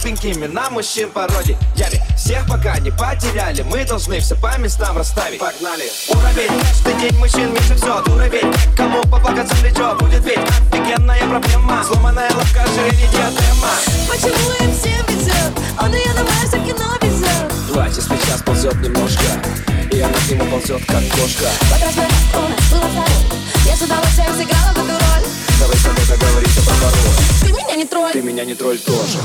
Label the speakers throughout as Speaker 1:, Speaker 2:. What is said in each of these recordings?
Speaker 1: слабенькими на мужчин пародий Ями всех пока не потеряли. Мы должны все по местам расставить. Погнали! Уровень, каждый день мужчин меньше все Уровень, кому поплакаться плечо Будет ведь офигенная проблема. Сломанная лапка, ожирение диадема.
Speaker 2: Почему
Speaker 3: им всем везет? Он ее на Марсе в кино везет.
Speaker 1: Давайте сейчас ползет немножко И она к
Speaker 4: нему ползет, как кошка.
Speaker 3: Вот раз у нас было второй Я с удовольствием сыграла в эту роль.
Speaker 1: Давай с тобой договоримся про пароль
Speaker 3: Ты меня не тролль. Ты
Speaker 1: меня не тролль тоже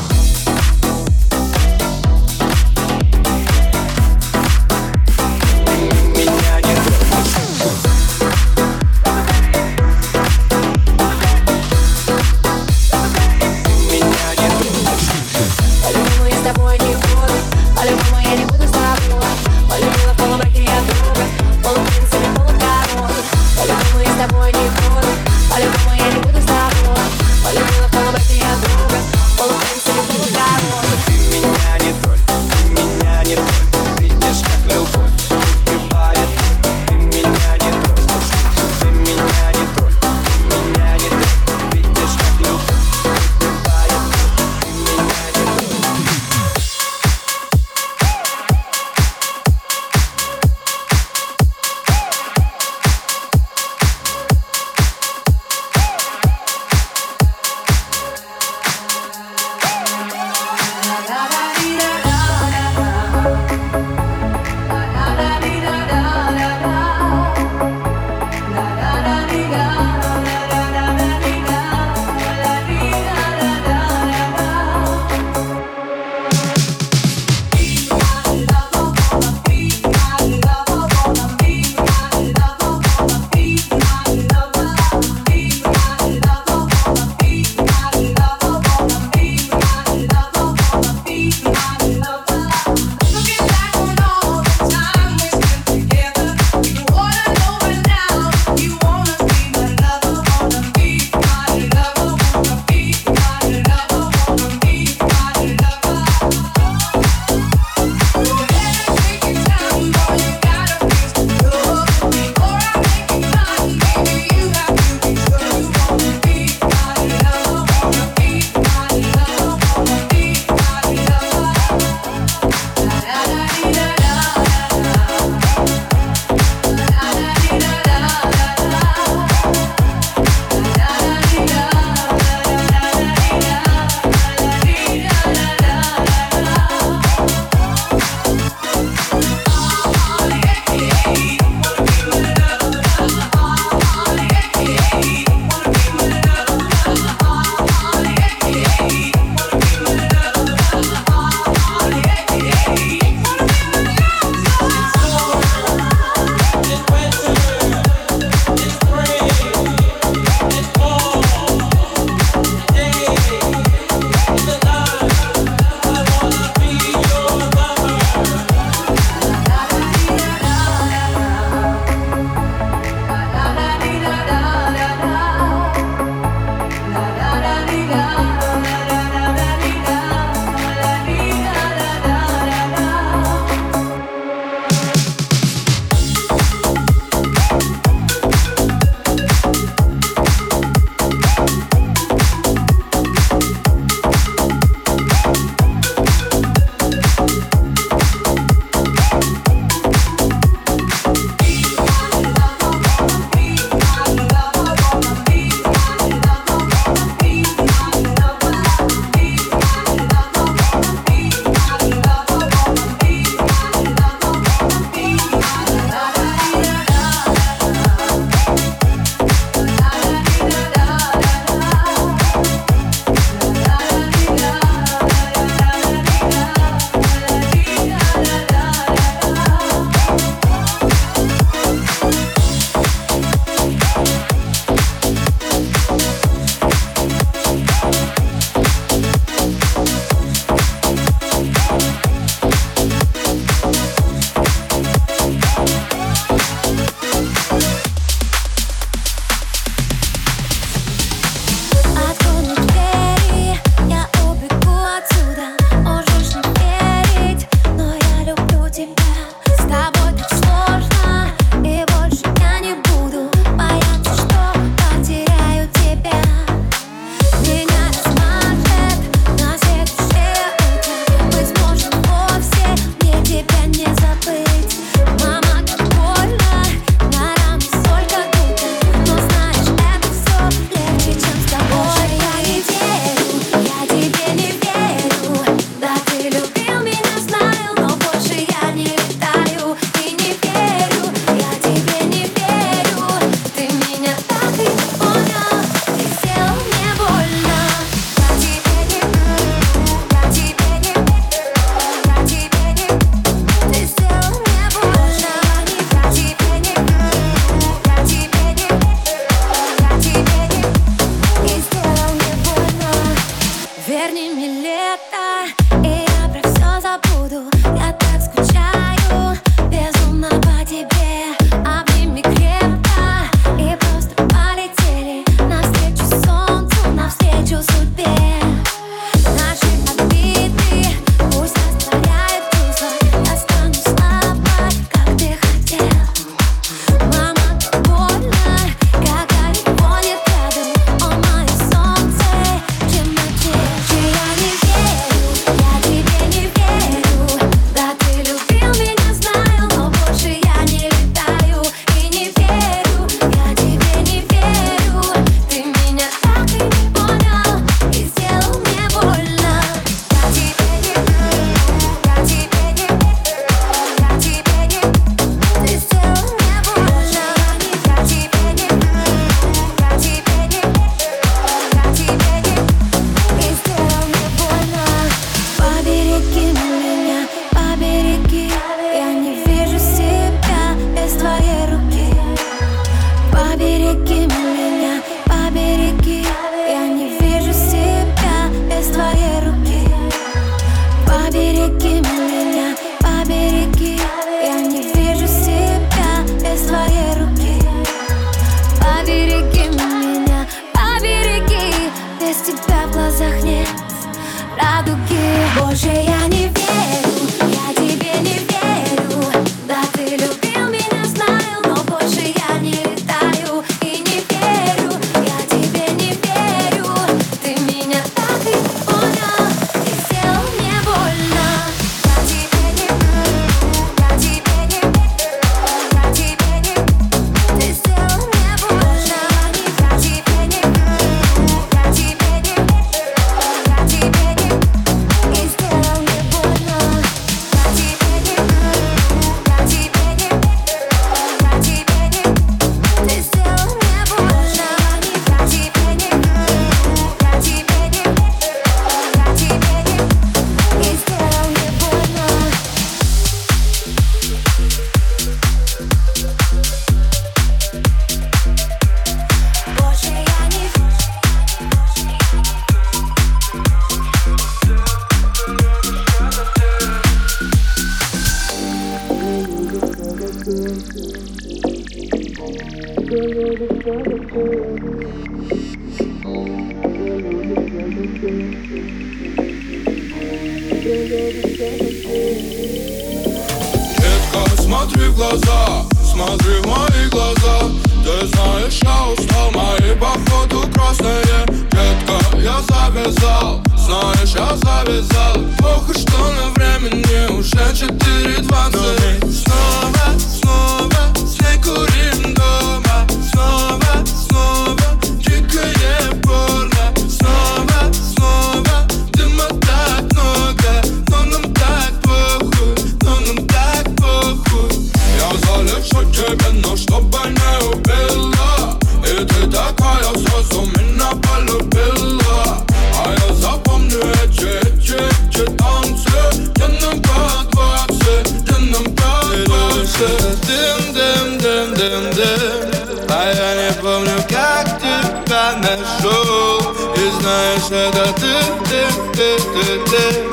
Speaker 5: jestem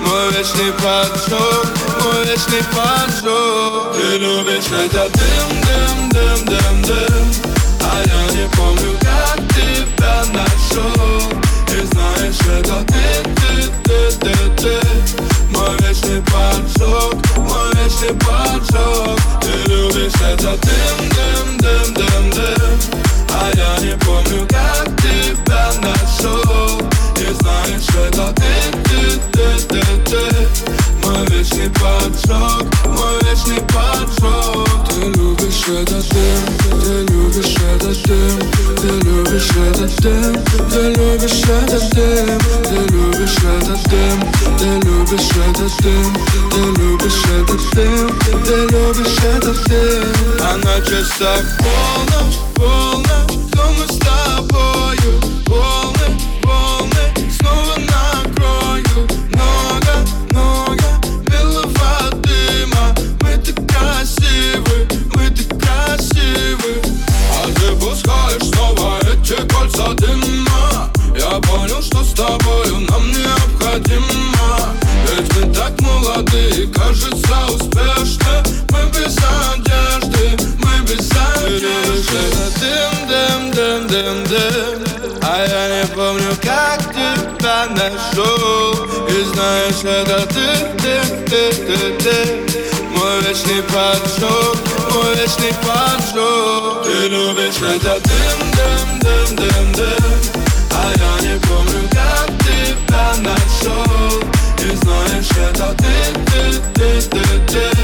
Speaker 5: Mój wieczny Pan mój wieczny Pan Ty lubisz świata dym, dym, dym, dym, dym. A ja nie pomył jak ty na show I znajesz świata ty, ty, ty, ty, ty. Mój wieczny Pan mój wieczny Pan Ty lubisz świata dym, dym, dym, dym, dym. A ja nie pomył jak ty na show I znajesz świata ty, вечный поджог, мой вечный поджог. Ты любишь этот дым, ты любишь этот дым Ты любишь этот дым, ты любишь этот дым Ты любишь этот дым, ты любишь этот дым Ты любишь этот дым, ты любишь этот дым. А на часах полночь, полночь, то мы с тобою. И знаешь, это ты, ты, ты, ты, ты Мой вечный поджог, мой вечный поджог Ты любишь это дым, дым, дым, дым, дым А я не помню, как ты там нашел И знаешь, это ты, ты, ты, ты, ты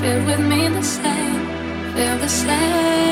Speaker 2: Feel with me the same, feel the same.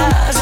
Speaker 3: jazz.